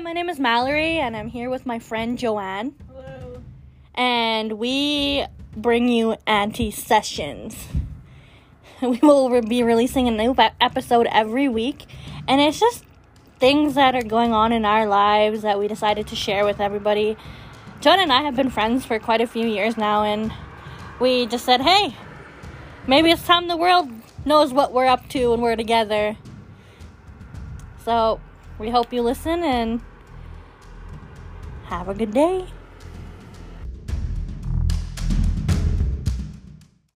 my name is Mallory, and I'm here with my friend Joanne. Hello. And we bring you anti sessions. We will re- be releasing a new episode every week, and it's just things that are going on in our lives that we decided to share with everybody. Joanne and I have been friends for quite a few years now, and we just said, hey, maybe it's time the world knows what we're up to when we're together. So we hope you listen and have a good day.